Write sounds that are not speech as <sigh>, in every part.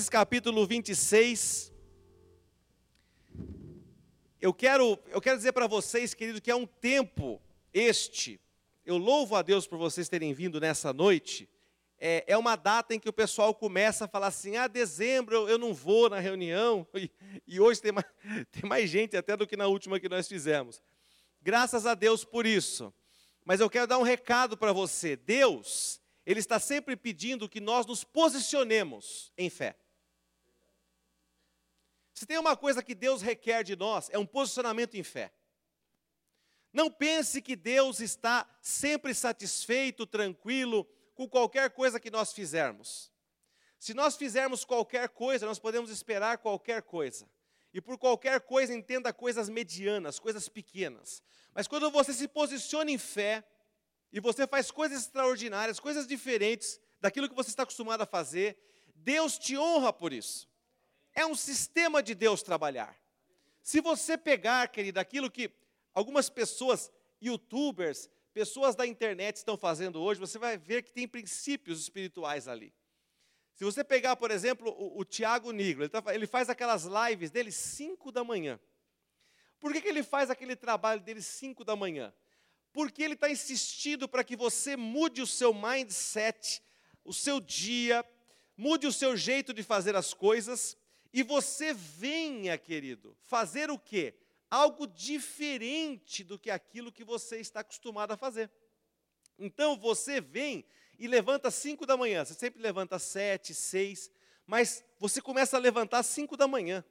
Gênesis capítulo 26. Eu quero, eu quero dizer para vocês, querido, que é um tempo este. Eu louvo a Deus por vocês terem vindo nessa noite. É, é uma data em que o pessoal começa a falar assim: ah, dezembro eu, não vou na reunião. <laughs> E, e hoje tem mais, <laughs> tem mais gente até do que na última que nós fizemos. Graças a Deus por isso. Mas eu quero dar um recado para você. Deus, Ele está sempre pedindo que nós nos posicionemos em fé. Se tem uma coisa que Deus requer de nós, é um posicionamento em fé. Não pense que Deus está sempre satisfeito, tranquilo com qualquer coisa que nós fizermos. Se nós fizermos qualquer coisa, nós podemos esperar qualquer coisa. E por qualquer coisa, entenda coisas medianas, coisas pequenas. Mas quando você se posiciona em fé, e você faz coisas extraordinárias, coisas diferentes daquilo que você está acostumado a fazer, Deus te honra por isso. É um sistema de Deus trabalhar. Se você pegar, querido, aquilo que algumas pessoas, youtubers, pessoas da internet estão fazendo hoje, você vai ver que tem princípios espirituais ali. Se você pegar, por exemplo, o, o Tiago Nigro, ele, tá, ele, faz aquelas lives dele 5 da manhã. Por que, que ele faz aquele trabalho dele 5 da manhã? Porque ele está insistindo para que você mude o seu mindset, o seu dia, mude o seu jeito de fazer as coisas, e você venha, querido, fazer o quê? Algo diferente do que aquilo que você está acostumado a fazer. Então você vem e levanta às 5 da manhã. Você sempre levanta às 7, 6, mas você começa a levantar às 5 da manhã.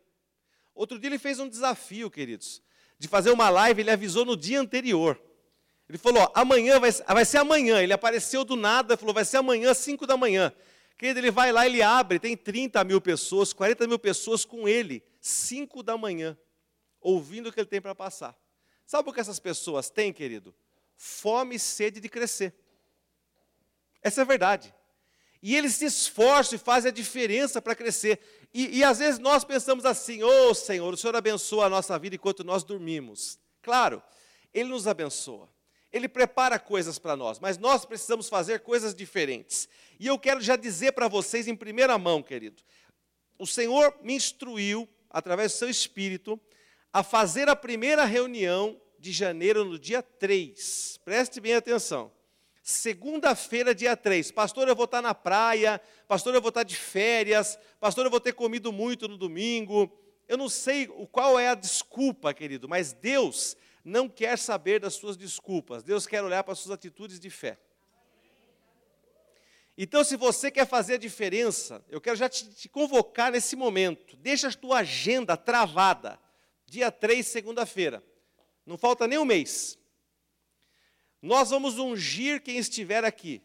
Outro dia ele fez um desafio, queridos, de fazer uma live, ele avisou no dia anterior. Ele falou: ó, amanhã vai, vai ser amanhã. Ele apareceu do nada, falou: vai ser amanhã às 5 da manhã. Querido, ele vai lá, ele abre, tem 30 mil pessoas, 40 mil pessoas com ele, 5 da manhã, ouvindo o que ele tem para passar. Sabe o que essas pessoas têm, querido? Fome e sede de crescer. Essa é a verdade. E eles se esforçam e fazem a diferença para crescer. E, e, às vezes nós pensamos assim: ô oh, Senhor, o Senhor abençoa a nossa vida enquanto nós dormimos. Claro, Ele nos abençoa. Ele prepara coisas para nós, mas nós precisamos fazer coisas diferentes. E eu quero já dizer para vocês em primeira mão, querido, o Senhor me instruiu, através do seu Espírito, a fazer a primeira reunião de janeiro no dia 3. Preste bem atenção. Segunda-feira, dia 3. Pastor, eu vou estar na praia. Pastor, eu vou estar de férias. Pastor, eu vou ter comido muito no domingo. Eu não sei qual é a desculpa, querido, mas Deus não quer saber das suas desculpas, Deus quer olhar para as suas atitudes de fé. Então, se você quer fazer a diferença, eu quero já te, te convocar nesse momento. Deixa a tua agenda travada. Dia 3, segunda-feira. Não falta nem um mês. Nós vamos ungir quem estiver aqui,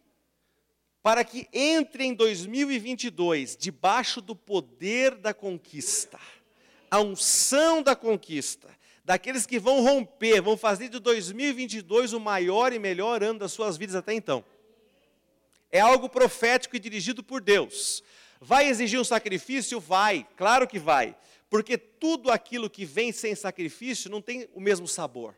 para que entre em 2022 debaixo do poder da conquista, a unção da conquista daqueles que vão romper, vão fazer de 2022 o maior e melhor ano das suas vidas até então. É algo profético e dirigido por Deus. Vai exigir um sacrifício? Vai, claro que vai. Porque tudo aquilo que vem sem sacrifício não tem o mesmo sabor.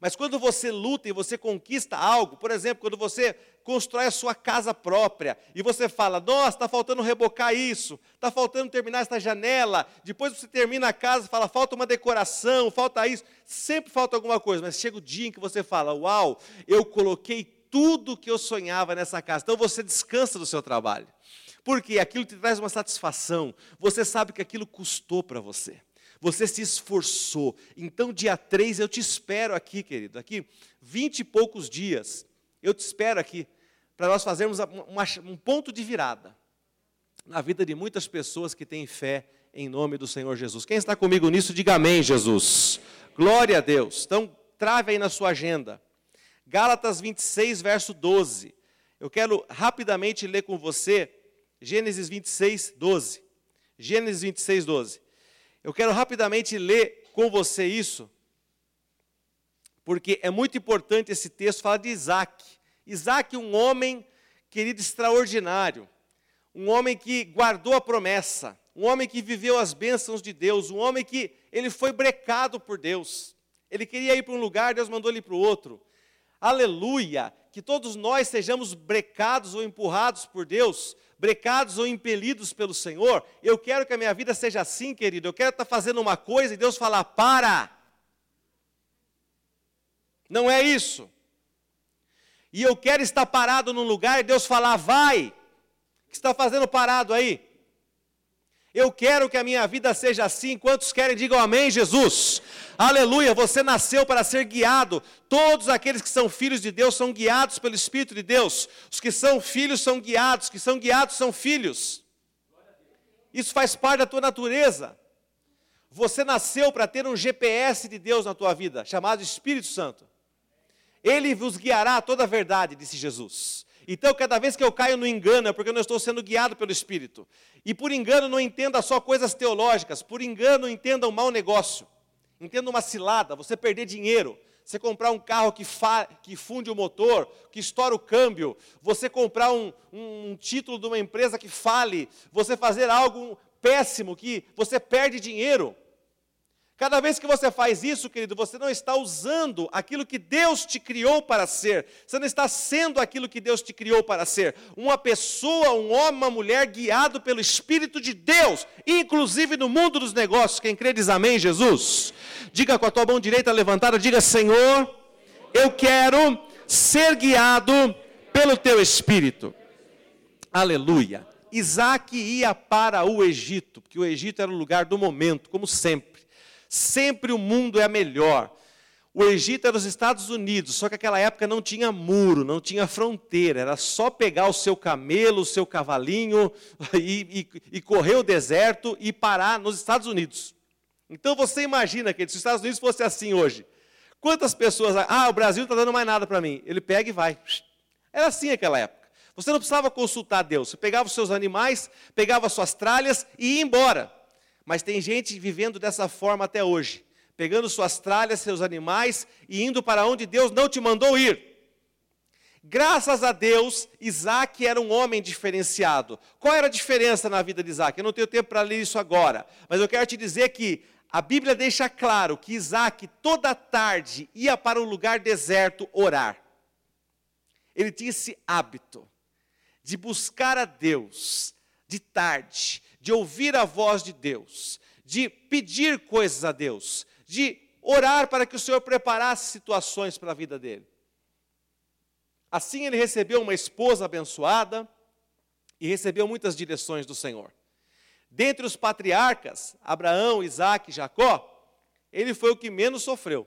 Mas quando você luta e você conquista algo, por exemplo, quando você constrói a sua casa própria e você fala: Nossa, está faltando rebocar isso, está faltando terminar esta janela. Depois você termina a casa fala: Falta uma decoração, falta isso. Sempre falta alguma coisa, mas chega o dia em que você fala: Uau, eu coloquei tudo que eu sonhava nessa casa. Então você descansa do seu trabalho. Porque aquilo te traz uma satisfação. Você sabe que aquilo custou para você você se esforçou. Então, dia 3 eu te espero aqui, querido, aqui, vinte e poucos dias, eu te espero aqui, para nós fazermos uma, um ponto de virada na vida de muitas pessoas que têm fé em nome do Senhor Jesus. Quem está comigo nisso, diga amém, Jesus. Glória a Deus. Então, trave aí na sua agenda. Gálatas 26, verso 12. Eu quero rapidamente ler com você Gênesis 26, 12. Gênesis 26, 12. Eu quero rapidamente ler com você isso, porque é muito importante esse texto falar de Isaac. Isaac, um homem, querido, extraordinário, um homem que guardou a promessa, um homem que viveu as bênçãos de Deus, um homem que ele foi brecado por Deus. Ele queria ir para um lugar, Deus mandou ele para o outro. Aleluia! Que todos nós sejamos brecados ou empurrados por Deus, brecados ou impelidos pelo Senhor, eu quero que a minha vida seja assim, querido. Eu quero estar fazendo uma coisa e Deus falar: para. Não é isso. E eu quero estar parado num lugar e Deus falar: vai. O que está fazendo parado aí? Eu quero que a minha vida seja assim. Quantos querem, digam amém, Jesus. Aleluia, você nasceu para ser guiado. Todos aqueles que são filhos de Deus são guiados pelo Espírito de Deus. Os que são filhos são guiados, os que são guiados são filhos. Isso faz parte da tua natureza. Você nasceu para ter um GPS de Deus na tua vida, chamado Espírito Santo. Ele vos guiará a toda a verdade, disse Jesus. Então, cada vez que eu caio no engano, é porque eu não estou sendo guiado pelo Espírito. E por engano, não entenda só coisas teológicas, por engano, entenda um mau negócio. Entenda uma cilada, você perder dinheiro, você comprar um carro que, que funde o motor, que estoura o câmbio, você comprar um, um, um título de uma empresa que fale, você fazer algo péssimo que você perde dinheiro. Cada vez que você faz isso, querido, você não está usando aquilo que Deus te criou para ser. Você não está sendo aquilo que Deus te criou para ser. Uma pessoa, um homem, uma mulher guiado pelo Espírito de Deus, inclusive no mundo dos negócios. Quem crê diz amém, Jesus. Diga com a tua mão direita levantada, diga: Senhor, eu quero ser guiado pelo teu Espírito. Aleluia. Isaac ia para o Egito, porque o Egito era o lugar do momento, como sempre. Sempre o mundo é melhor. O Egito era os Estados Unidos, só que naquela época não tinha muro, não tinha fronteira, era só pegar o seu camelo, o seu cavalinho <laughs> e, e, e correr o deserto e parar nos Estados Unidos. Então você imagina que se os Estados Unidos fosse assim hoje, quantas pessoas, ah, o Brasil não está dando mais nada para mim, ele pega e vai. Era assim naquela época. Você não precisava consultar Deus, você pegava os seus animais, pegava as suas tralhas e ia embora. Mas tem gente vivendo dessa forma até hoje, pegando suas tralhas, seus animais e indo para onde Deus não te mandou ir. Graças a Deus, Isaac era um homem diferenciado. Qual era a diferença na vida de Isaac? Eu não tenho tempo para ler isso agora, mas eu quero te dizer que a Bíblia deixa claro que Isaac toda tarde ia para um lugar deserto orar. Ele tinha esse hábito de buscar a Deus de tarde, de ouvir a voz de Deus, de pedir coisas a Deus, de orar para que o Senhor preparasse situações para a vida dele. Assim ele recebeu uma esposa abençoada e recebeu muitas direções do Senhor. Dentre os patriarcas, Abraão, Isaac e Jacó, ele foi o que menos sofreu.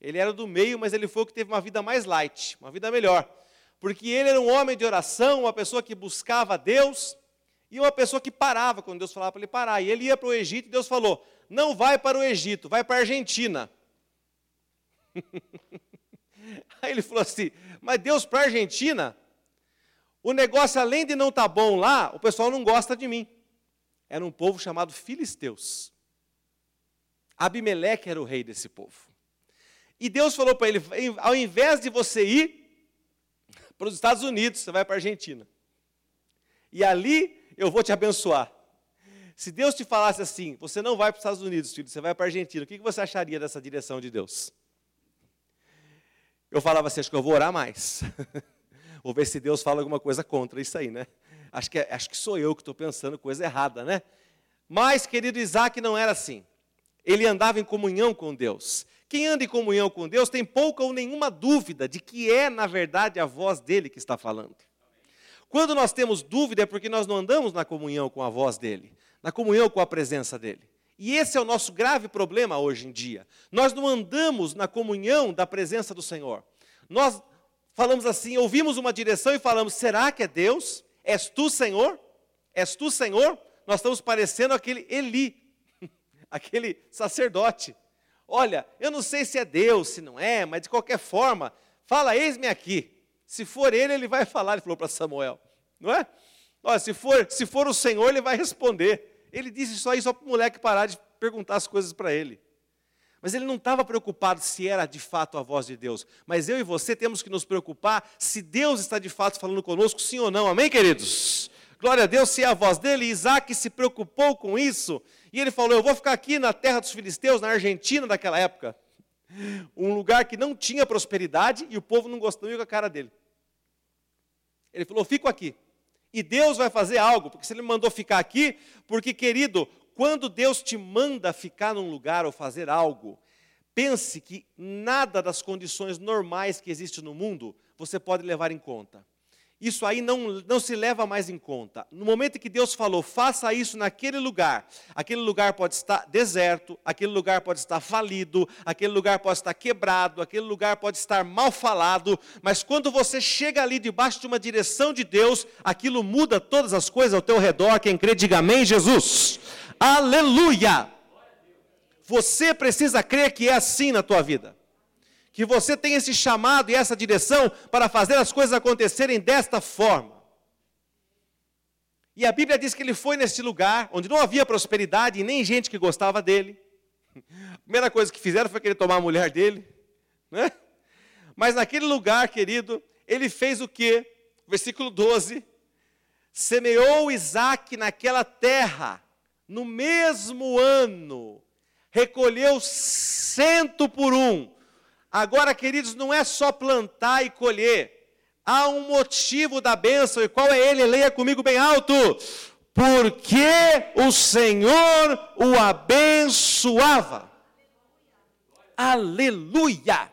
Ele era do meio, mas ele foi o que teve uma vida mais light, uma vida melhor. Porque ele era um homem de oração, uma pessoa que buscava Deus, e uma pessoa que parava quando Deus falava para ele parar. E ele ia para o Egito e Deus falou: Não vai para o Egito, vai para a Argentina. <laughs> Aí ele falou assim: Mas Deus para a Argentina? O negócio, além de não estar tá bom lá, o pessoal não gosta de mim. Era um povo chamado Filisteus. Abimeleque era o rei desse povo. E Deus falou para ele: ao invés de você ir para os Estados Unidos, você vai para a Argentina. E ali eu vou te abençoar. Se Deus te falasse assim, você não vai para os Estados Unidos, filho, você vai para a Argentina, o que você acharia dessa direção de Deus? Eu falava assim, acho que eu vou orar mais. <laughs> vou ver se Deus fala alguma coisa contra isso aí, né? Acho que, é, acho que sou eu que estou pensando coisa errada, né? Mas, querido Isaac, não era assim. Ele andava em comunhão com Deus. Quem anda em comunhão com Deus tem pouca ou nenhuma dúvida de que é, na verdade, a voz dele que está falando. Quando nós temos dúvida é porque nós não andamos na comunhão com a voz dele, na comunhão com a presença dele. E esse é o nosso grave problema hoje em dia. Nós não andamos na comunhão da presença do Senhor. Nós falamos assim, ouvimos uma direção e falamos: será que é Deus? És tu, Senhor? És tu, Senhor? Nós estamos parecendo aquele Eli, <laughs> aquele sacerdote. Olha, eu não sei se é Deus, se não é, mas de qualquer forma, fala, eis-me aqui. Se for ele, ele vai falar, ele falou para Samuel, não é? Olha, se for, se for o Senhor, ele vai responder. Ele disse isso só para o moleque parar de perguntar as coisas para ele. Mas ele não estava preocupado se era de fato a voz de Deus. Mas eu e você temos que nos preocupar se Deus está de fato falando conosco, sim ou não. Amém, queridos? Glória a Deus, se é a voz dele. Isaac se preocupou com isso. E ele falou: Eu vou ficar aqui na terra dos filisteus, na Argentina daquela época. Um lugar que não tinha prosperidade e o povo não gostou com a cara dele. Ele falou: Fico aqui. E Deus vai fazer algo, porque se Ele mandou ficar aqui, porque, querido, quando Deus te manda ficar num lugar ou fazer algo, pense que nada das condições normais que existem no mundo você pode levar em conta isso aí não, não se leva mais em conta. No momento que Deus falou, faça isso naquele lugar, aquele lugar pode estar deserto, aquele lugar pode estar falido, aquele lugar pode estar quebrado, aquele lugar pode estar mal falado, mas quando você chega ali debaixo de uma direção de Deus, aquilo muda todas as coisas ao teu redor. Quem crê, diga amém, Jesus. Aleluia! Você precisa crer que é assim na tua vida que você tem esse chamado e essa direção para fazer as coisas acontecerem desta forma. E a Bíblia diz que ele foi nesse lugar onde não havia prosperidade e nem gente que gostava dele. A primeira coisa que fizeram foi querer tomar a mulher dele. Né? Mas naquele lugar, querido, ele fez o que? Versículo 12: semeou Isaac naquela terra, no mesmo ano, recolheu cento por um Agora, queridos, não é só plantar e colher. Há um motivo da bênção, e qual é ele? Leia comigo bem alto. Porque o Senhor o abençoava. Aleluia!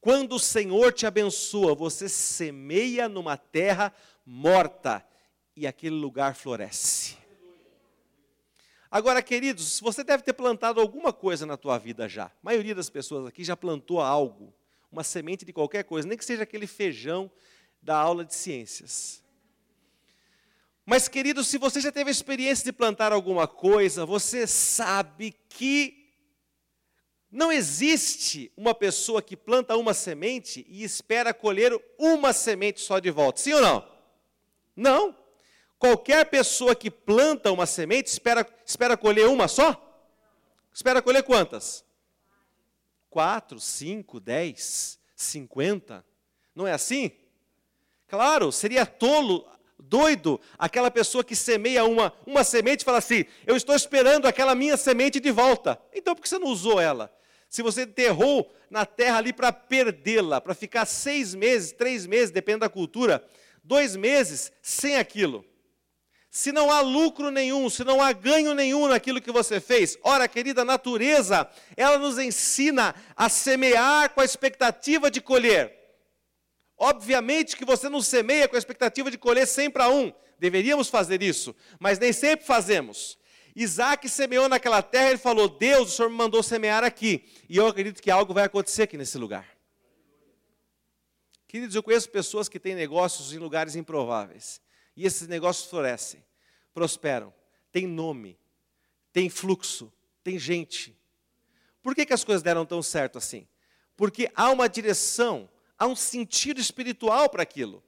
Quando o Senhor te abençoa, você semeia numa terra morta e aquele lugar floresce. Agora, queridos, você deve ter plantado alguma coisa na tua vida já. A maioria das pessoas aqui já plantou algo, uma semente de qualquer coisa, nem que seja aquele feijão da aula de ciências. Mas, queridos, se você já teve a experiência de plantar alguma coisa, você sabe que não existe uma pessoa que planta uma semente e espera colher uma semente só de volta. Sim ou não? Não. Qualquer pessoa que planta uma semente espera, espera colher uma só? Espera colher quantas? Quatro, cinco, dez, cinquenta? Não é assim? Claro, seria tolo, doido, aquela pessoa que semeia uma, uma semente e fala assim: Eu estou esperando aquela minha semente de volta. Então por que você não usou ela? Se você enterrou na terra ali para perdê-la, para ficar seis meses, três meses, depende da cultura, dois meses sem aquilo se não há lucro nenhum, se não há ganho nenhum naquilo que você fez. Ora, querida, natureza, ela nos ensina a semear com a expectativa de colher. Obviamente que você não semeia com a expectativa de colher sempre a um. Deveríamos fazer isso, mas nem sempre fazemos. Isaac semeou naquela terra, ele falou: Deus, o Senhor me mandou semear aqui. E eu acredito que algo vai acontecer aqui nesse lugar. Queridos, eu conheço pessoas que têm negócios em lugares improváveis. E esses negócios florescem prosperam, tem nome, tem fluxo, tem gente. Por que, que as coisas deram tão certo assim? Porque há uma direção, há um sentido espiritual para aquilo.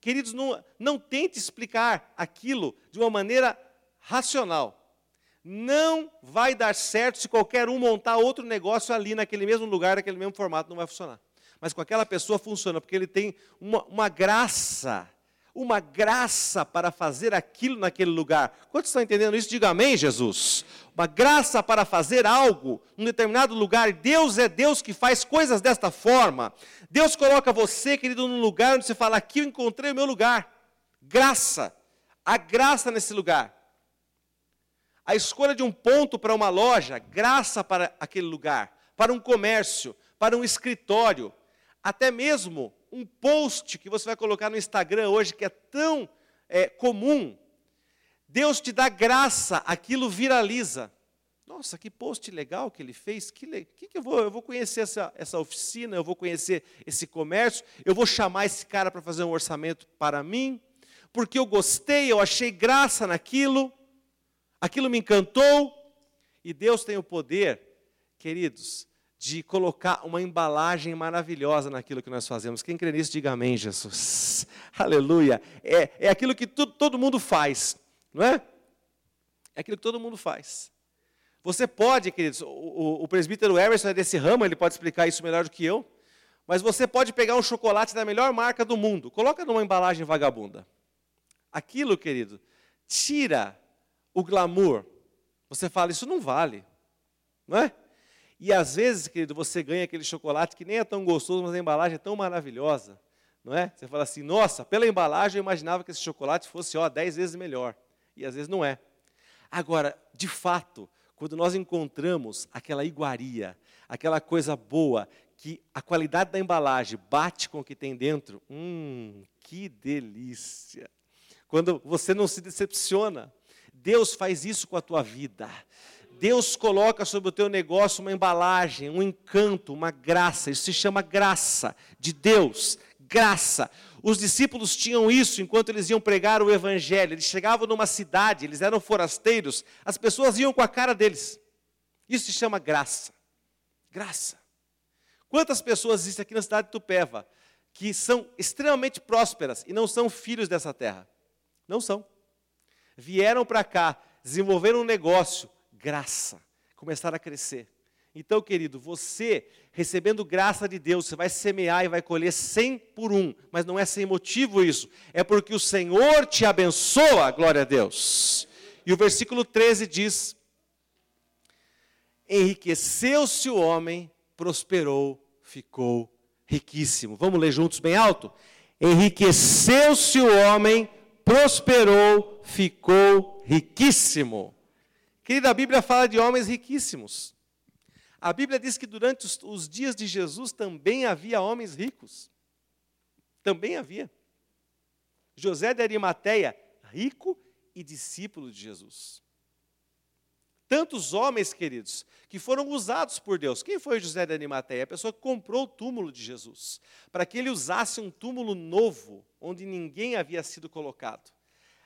Queridos, não, não tente explicar aquilo de uma maneira racional. Não vai dar certo se qualquer um montar outro negócio ali naquele mesmo lugar, naquele mesmo formato, não vai funcionar. Mas com aquela pessoa funciona, porque ele tem uma, uma graça uma graça para fazer aquilo naquele lugar. Quantos estão entendendo isso? Diga amém, Jesus. Uma graça para fazer algo em um determinado lugar. Deus é Deus que faz coisas desta forma. Deus coloca você, querido, num lugar onde você fala: aqui eu encontrei o meu lugar. Graça. A graça nesse lugar. A escolha de um ponto para uma loja, graça para aquele lugar. Para um comércio, para um escritório, até mesmo um post que você vai colocar no Instagram hoje, que é tão é, comum, Deus te dá graça, aquilo viraliza. Nossa, que post legal que ele fez, que, le... que, que eu vou? Eu vou conhecer essa, essa oficina, eu vou conhecer esse comércio, eu vou chamar esse cara para fazer um orçamento para mim, porque eu gostei, eu achei graça naquilo, aquilo me encantou, e Deus tem o poder, queridos, de colocar uma embalagem maravilhosa naquilo que nós fazemos. Quem crê nisso, diga amém, Jesus. <laughs> Aleluia. É, é aquilo que tu, todo mundo faz, não é? É aquilo que todo mundo faz. Você pode, queridos, o, o, o presbítero Emerson é desse ramo, ele pode explicar isso melhor do que eu, mas você pode pegar um chocolate da melhor marca do mundo, coloca numa embalagem vagabunda. Aquilo, querido, tira o glamour. Você fala, isso não vale, não é? E às vezes, querido, você ganha aquele chocolate que nem é tão gostoso, mas a embalagem é tão maravilhosa. Não é? Você fala assim, nossa, pela embalagem eu imaginava que esse chocolate fosse ó, dez vezes melhor. E às vezes não é. Agora, de fato, quando nós encontramos aquela iguaria, aquela coisa boa, que a qualidade da embalagem bate com o que tem dentro, hum, que delícia. Quando você não se decepciona, Deus faz isso com a tua vida. Deus coloca sobre o teu negócio uma embalagem, um encanto, uma graça. Isso se chama graça de Deus. Graça. Os discípulos tinham isso enquanto eles iam pregar o evangelho. Eles chegavam numa cidade, eles eram forasteiros, as pessoas iam com a cara deles. Isso se chama graça. Graça. Quantas pessoas existem aqui na cidade de Tupéva que são extremamente prósperas e não são filhos dessa terra? Não são. Vieram para cá, desenvolveram um negócio, graça, começaram a crescer. Então, querido, você recebendo graça de Deus, você vai semear e vai colher cem por um, mas não é sem motivo isso, é porque o Senhor te abençoa, glória a Deus. E o versículo 13 diz: Enriqueceu-se o homem, prosperou, ficou riquíssimo. Vamos ler juntos bem alto? Enriqueceu-se o homem, prosperou, ficou riquíssimo. Querida, a Bíblia fala de homens riquíssimos. A Bíblia diz que durante os, os dias de Jesus também havia homens ricos. Também havia. José de Arimateia, rico e discípulo de Jesus. Tantos homens, queridos, que foram usados por Deus. Quem foi José de Arimateia? A pessoa que comprou o túmulo de Jesus, para que ele usasse um túmulo novo, onde ninguém havia sido colocado.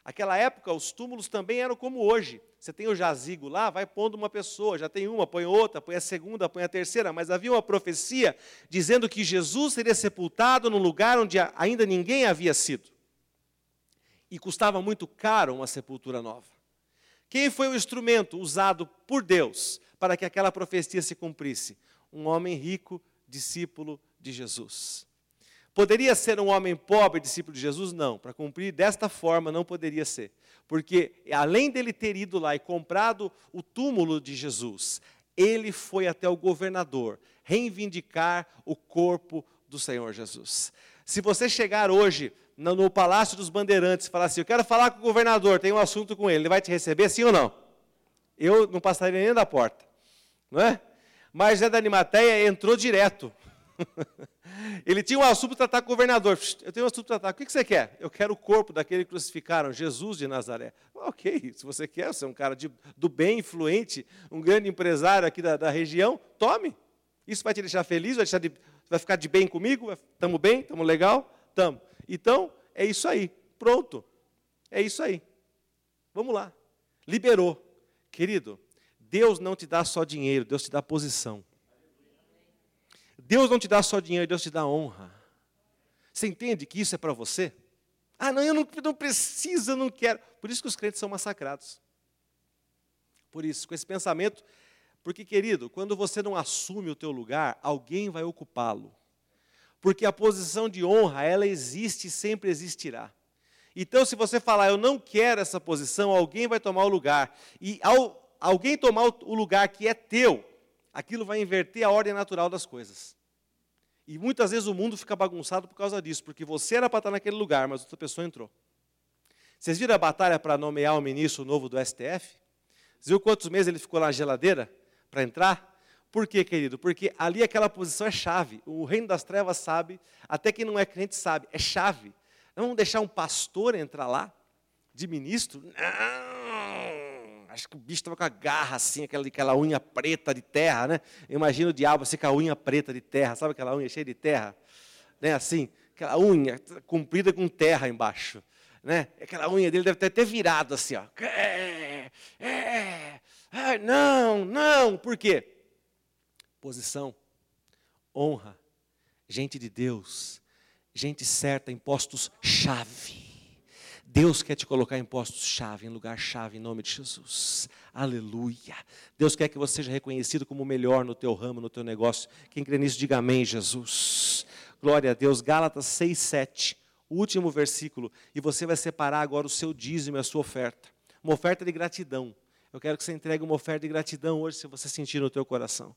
Aquela época, os túmulos também eram como hoje. Você tem o jazigo lá, vai pondo uma pessoa, já tem uma, põe outra, põe a segunda, põe a terceira. Mas havia uma profecia dizendo que Jesus seria sepultado num lugar onde ainda ninguém havia sido. E custava muito caro uma sepultura nova. Quem foi o instrumento usado por Deus para que aquela profecia se cumprisse? Um homem rico, discípulo de Jesus. Poderia ser um homem pobre, discípulo de Jesus? Não. Para cumprir desta forma, não poderia ser. Porque, além dele ter ido lá e comprado o túmulo de Jesus, ele foi até o governador reivindicar o corpo do Senhor Jesus. Se você chegar hoje no, Palácio dos Bandeirantes e falar assim: Eu quero falar com o governador, tem um assunto com ele, ele vai te receber sim ou não? Eu não passaria nem da porta. Não é? Mas Zé da Animateia entrou direto. <laughs> Ele tinha um assunto para tratar com o governador. Eu tenho um assunto para tratar. O que você quer? Eu quero o corpo daquele que crucificaram, Jesus de Nazaré. Ok, se você quer, você é um cara de, do bem, influente, um grande empresário aqui da, da região, tome. Isso vai te deixar feliz, vai, deixar de, vai ficar de bem comigo? Estamos bem? Estamos legal? Estamos. Então, é isso aí. Pronto. É isso aí. Vamos lá. Liberou. Querido, Deus não te dá só dinheiro, Deus te dá posição. Deus não te dá só dinheiro, Deus te dá honra. Você entende que isso é para você? Ah, não, eu não, não preciso, eu não quero. Por isso que os crentes são massacrados. Por isso, com esse pensamento, porque, querido, quando você não assume o teu lugar, alguém vai ocupá-lo. Porque a posição de honra, ela existe e sempre existirá. Então, se você falar, eu não quero essa posição, alguém vai tomar o lugar. E ao alguém tomar o lugar que é teu, aquilo vai inverter a ordem natural das coisas. E muitas vezes o mundo fica bagunçado por causa disso, porque você era para estar naquele lugar, mas outra pessoa entrou. Vocês viram a batalha para nomear o ministro novo do STF? Vocês viram quantos meses ele ficou na geladeira para entrar? Por quê, querido? Porque ali aquela posição é chave. O reino das trevas sabe, até quem não é crente sabe, é chave. Não vamos deixar um pastor entrar lá, de ministro? Não! Acho que o bicho estava com a garra assim, aquela, aquela unha preta de terra, né? Imagina o diabo assim com a unha preta de terra, sabe aquela unha cheia de terra? Né? Assim, aquela unha comprida com terra embaixo. Né? Aquela unha dele deve ter até virado assim, ó. É, é, é, não, não, por quê? Posição, honra, gente de Deus, gente certa em postos chave. Deus quer te colocar em postos-chave, em lugar-chave, em nome de Jesus. Aleluia. Deus quer que você seja reconhecido como o melhor no teu ramo, no teu negócio. Quem crê nisso, diga amém, Jesus. Glória a Deus. Gálatas 6, 7. O último versículo. E você vai separar agora o seu dízimo e a sua oferta. Uma oferta de gratidão. Eu quero que você entregue uma oferta de gratidão hoje, se você sentir no teu coração.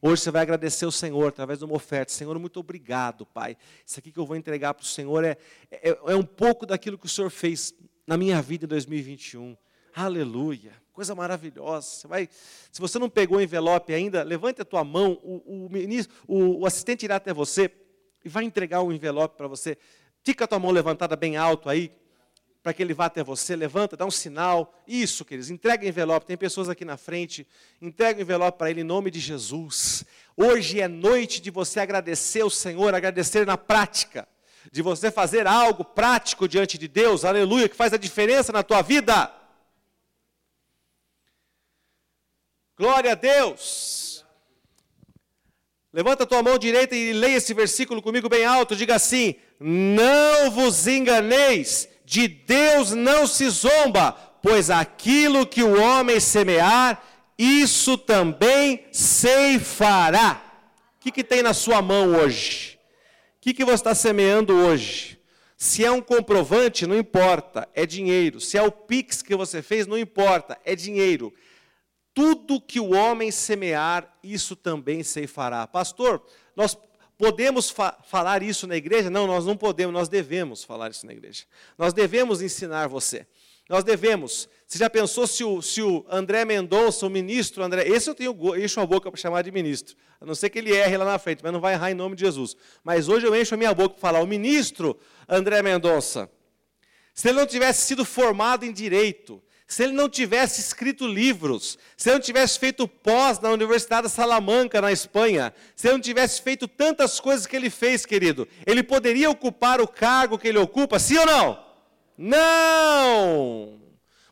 Hoje você vai agradecer o Senhor através de uma oferta. Senhor, muito obrigado, Pai. Isso aqui que eu vou entregar para o Senhor é, é, é um pouco daquilo que o Senhor fez na minha vida em 2021. Aleluia. Coisa maravilhosa. Você vai, se você não pegou o envelope ainda, levante a tua mão, o, o, ministro, o, o assistente irá até você e vai entregar o envelope para você. Fica a tua mão levantada bem alto aí, para que ele vá até você, levanta, dá um sinal. Isso, queridos, entrega o envelope. Tem pessoas aqui na frente. Entrega o envelope para ele em nome de Jesus. Hoje é noite de você agradecer o Senhor, agradecer na prática, de você fazer algo prático diante de Deus, aleluia, que faz a diferença na tua vida. Glória a Deus. Levanta a tua mão direita e leia esse versículo comigo bem alto. Diga assim: Não vos enganeis de Deus não se zomba, pois aquilo que o homem semear, isso também ceifará. O que, que tem na sua mão hoje? O que, que você está semeando hoje? Se é um comprovante, não importa, é dinheiro. Se é o Pix que você fez, não importa, é dinheiro. Tudo que o homem semear, isso também ceifará. Pastor, nós Podemos fa falar isso na igreja? Não, nós não podemos, nós devemos falar isso na igreja. Nós devemos ensinar você. Nós devemos. Você já pensou se o, se o André Mendonça, o ministro André, esse eu tenho encho a boca para chamar de ministro, a não ser que ele erre lá na frente, mas não vai errar em nome de Jesus. Mas hoje eu encho a minha boca para falar, o ministro André Mendonça, se ele não tivesse sido formado em direito, se ele não tivesse escrito livros, se ele não tivesse feito pós na Universidade de Salamanca, na Espanha, se ele não tivesse feito tantas coisas que ele fez, querido, ele poderia ocupar o cargo que ele ocupa, sim ou não? Não!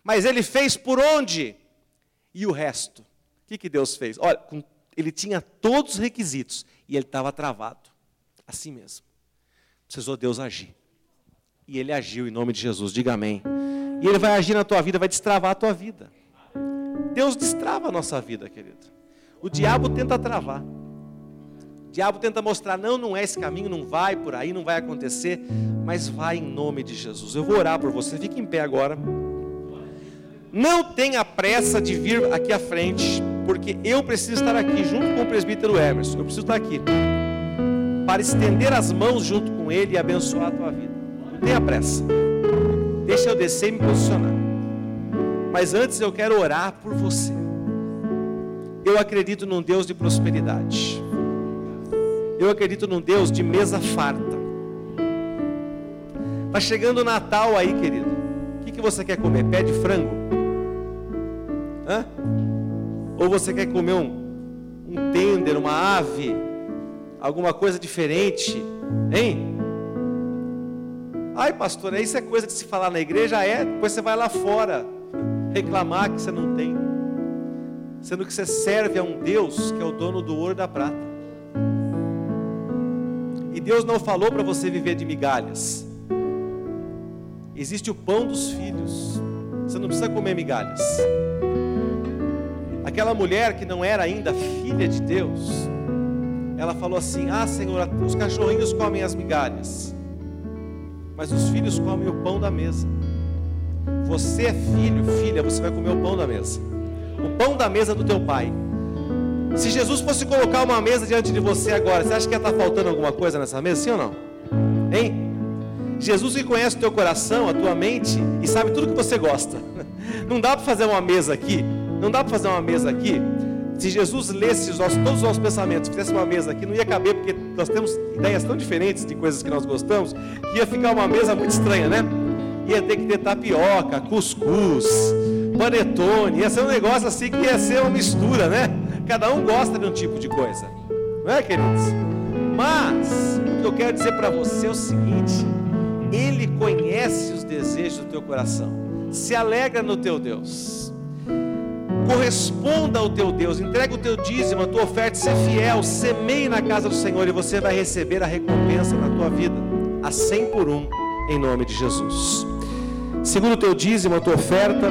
Mas ele fez por onde? E o resto? O que, que Deus fez? Olha, ele tinha todos os requisitos e ele estava travado. Assim mesmo. Precisou Deus agir. E ele agiu em nome de Jesus. Diga amém. E Ele vai agir na tua vida, vai destravar a tua vida. Deus destrava a nossa vida, querido. O diabo tenta travar. O diabo tenta mostrar, não, não é esse caminho, não vai por aí, não vai acontecer, mas vai em nome de Jesus. Eu vou orar por você, fique em pé agora. Não tenha pressa de vir aqui à frente, porque eu preciso estar aqui junto com o presbítero Emerson. Eu preciso estar aqui para estender as mãos junto com ele e abençoar a tua vida. Não tenha pressa. Deixa eu descer e me posicionar. Mas antes eu quero orar por você. Eu acredito num Deus de prosperidade. Eu acredito num Deus de mesa farta. Está chegando o Natal aí, querido. O que, que você quer comer? Pé de frango? Hã? Ou você quer comer um, um tender, uma ave? Alguma coisa diferente? Hein? Ai, pastor, isso é coisa de se falar na igreja? É, depois você vai lá fora reclamar que você não tem. Sendo que você serve a um Deus que é o dono do ouro e da prata. E Deus não falou para você viver de migalhas. Existe o pão dos filhos. Você não precisa comer migalhas. Aquela mulher que não era ainda filha de Deus, ela falou assim: Ah, Senhor, os cachorrinhos comem as migalhas mas os filhos comem o pão da mesa. Você é filho, filha, você vai comer o pão da mesa. O pão da mesa do teu pai. Se Jesus fosse colocar uma mesa diante de você agora, você acha que ia estar faltando alguma coisa nessa mesa, sim ou não? Hein? Jesus que conhece o teu coração, a tua mente e sabe tudo que você gosta. <laughs> Não dá para fazer uma mesa aqui, não dá para fazer uma mesa aqui se Jesus lesse os nossos, todos os nossos pensamentos, fizesse uma mesa aqui, não ia caber, porque nós temos ideias tão diferentes de coisas que nós gostamos, que ia ficar uma mesa muito estranha, né? Ia ter que ter tapioca, cuscuz, panetone, ia ser um negócio assim que ia ser uma mistura, né? Cada um gosta de um tipo de coisa, não é, queridos? Mas, o que eu quero dizer para você é o seguinte: Ele conhece os desejos do teu coração, se alegra no teu Deus corresponda ao teu Deus, entrega o teu dízimo, a tua oferta, ser fiel, semeie na casa do Senhor e você vai receber a recompensa na tua vida, a 100 por um, em nome de Jesus. Segundo o teu dízimo, a tua oferta,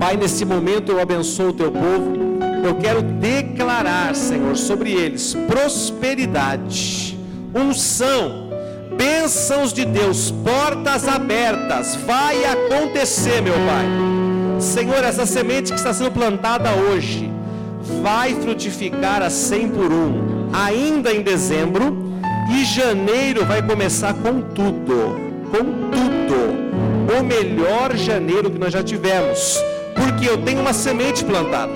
Pai, nesse momento eu abençoo o teu povo, eu quero declarar, Senhor, sobre eles prosperidade, unção, bênçãos de Deus, portas abertas, vai acontecer, meu Pai Senhor, essa semente que está sendo plantada hoje vai frutificar a 100 por um, ainda em dezembro, e janeiro vai começar com tudo, com tudo, o melhor janeiro que nós já tivemos, porque eu tenho uma semente plantada,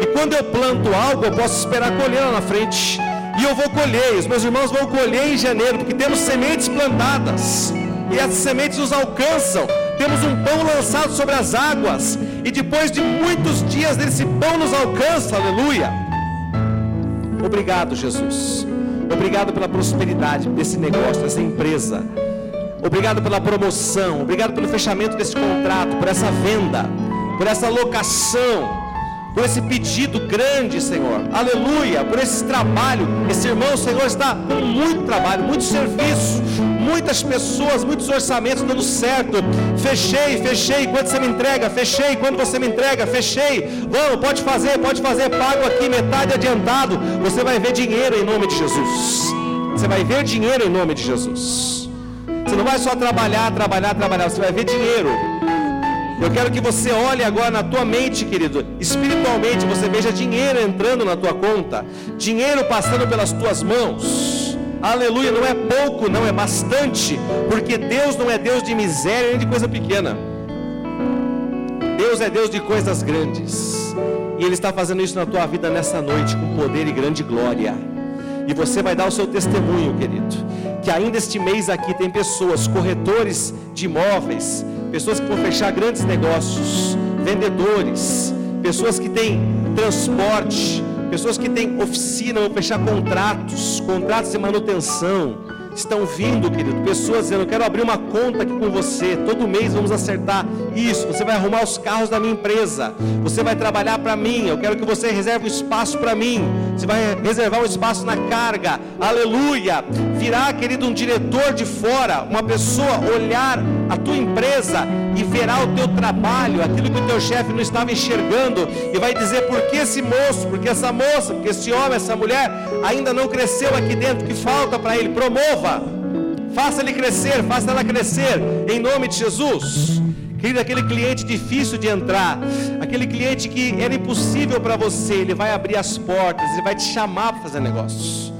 e quando eu planto algo, eu posso esperar colher lá na frente, e eu vou colher, os meus irmãos vão colher em janeiro, porque temos sementes plantadas, e essas sementes nos alcançam, temos um pão lançado sobre as águas, e depois de muitos dias esse pão nos alcança, aleluia. Obrigado, Jesus. Obrigado pela prosperidade desse negócio, dessa empresa. Obrigado pela promoção, obrigado pelo fechamento desse contrato, por essa venda, por essa locação por esse pedido grande, Senhor. Aleluia, por esse trabalho. Esse irmão, Senhor, está com muito trabalho, muito serviço, muitas pessoas, muitos orçamentos dando certo. Fechei, fechei. Quando você me entrega, fechei. Quando você me entrega, fechei. Vamos, pode fazer, pode fazer. Pago aqui metade adiantado. Você vai ver dinheiro em nome de Jesus. Você vai ver dinheiro em nome de Jesus. Você não vai só trabalhar, trabalhar, trabalhar. Você vai ver dinheiro. Eu quero que você olhe agora na tua mente, querido. Espiritualmente você veja dinheiro entrando na tua conta, dinheiro passando pelas tuas mãos. Aleluia, não é pouco, não é bastante, porque Deus não é Deus de miséria nem de coisa pequena. Deus é Deus de coisas grandes. E Ele está fazendo isso na tua vida nessa noite, com poder e grande glória. E você vai dar o seu testemunho, querido. Que ainda este mês aqui tem pessoas, corretores de imóveis, pessoas que vão fechar grandes negócios, vendedores, pessoas que têm transporte, pessoas que têm oficina, vão fechar contratos, contratos de manutenção. Estão vindo, querido, pessoas dizendo: Eu quero abrir uma conta aqui com você. Todo mês vamos acertar isso. Você vai arrumar os carros da minha empresa. Você vai trabalhar para mim. Eu quero que você reserve um espaço para mim. Você vai reservar um espaço na carga. Aleluia. Virá, querido, um diretor de fora, uma pessoa olhar a tua empresa e verá o teu trabalho, aquilo que o teu chefe não estava enxergando, e vai dizer por que esse moço, porque essa moça, porque esse homem, essa mulher ainda não cresceu aqui dentro, que falta para ele? Promova, faça ele crescer, faça ela crescer, em nome de Jesus. Querido, aquele cliente difícil de entrar, aquele cliente que era impossível para você, ele vai abrir as portas, ele vai te chamar para fazer negócios.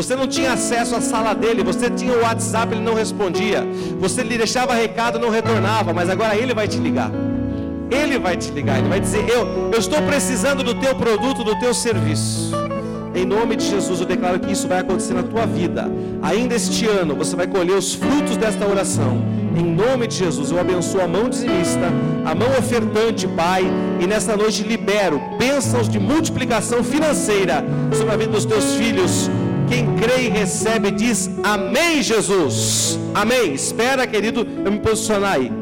Você não tinha acesso à sala dele, você tinha o WhatsApp, ele não respondia. Você lhe deixava recado, não retornava, mas agora ele vai te ligar. Ele vai te ligar, ele vai dizer: "Eu, eu estou precisando do teu produto, do teu serviço". Em nome de Jesus, eu declaro que isso vai acontecer na tua vida. Ainda este ano, você vai colher os frutos desta oração. Em nome de Jesus, eu abençoo a mão dizimista, a mão ofertante, Pai, e nesta noite libero bênçãos de multiplicação financeira sobre a vida dos teus filhos quem crê e recebe diz amém, Jesus. Amém. Espera, querido, eu me posicionar aí.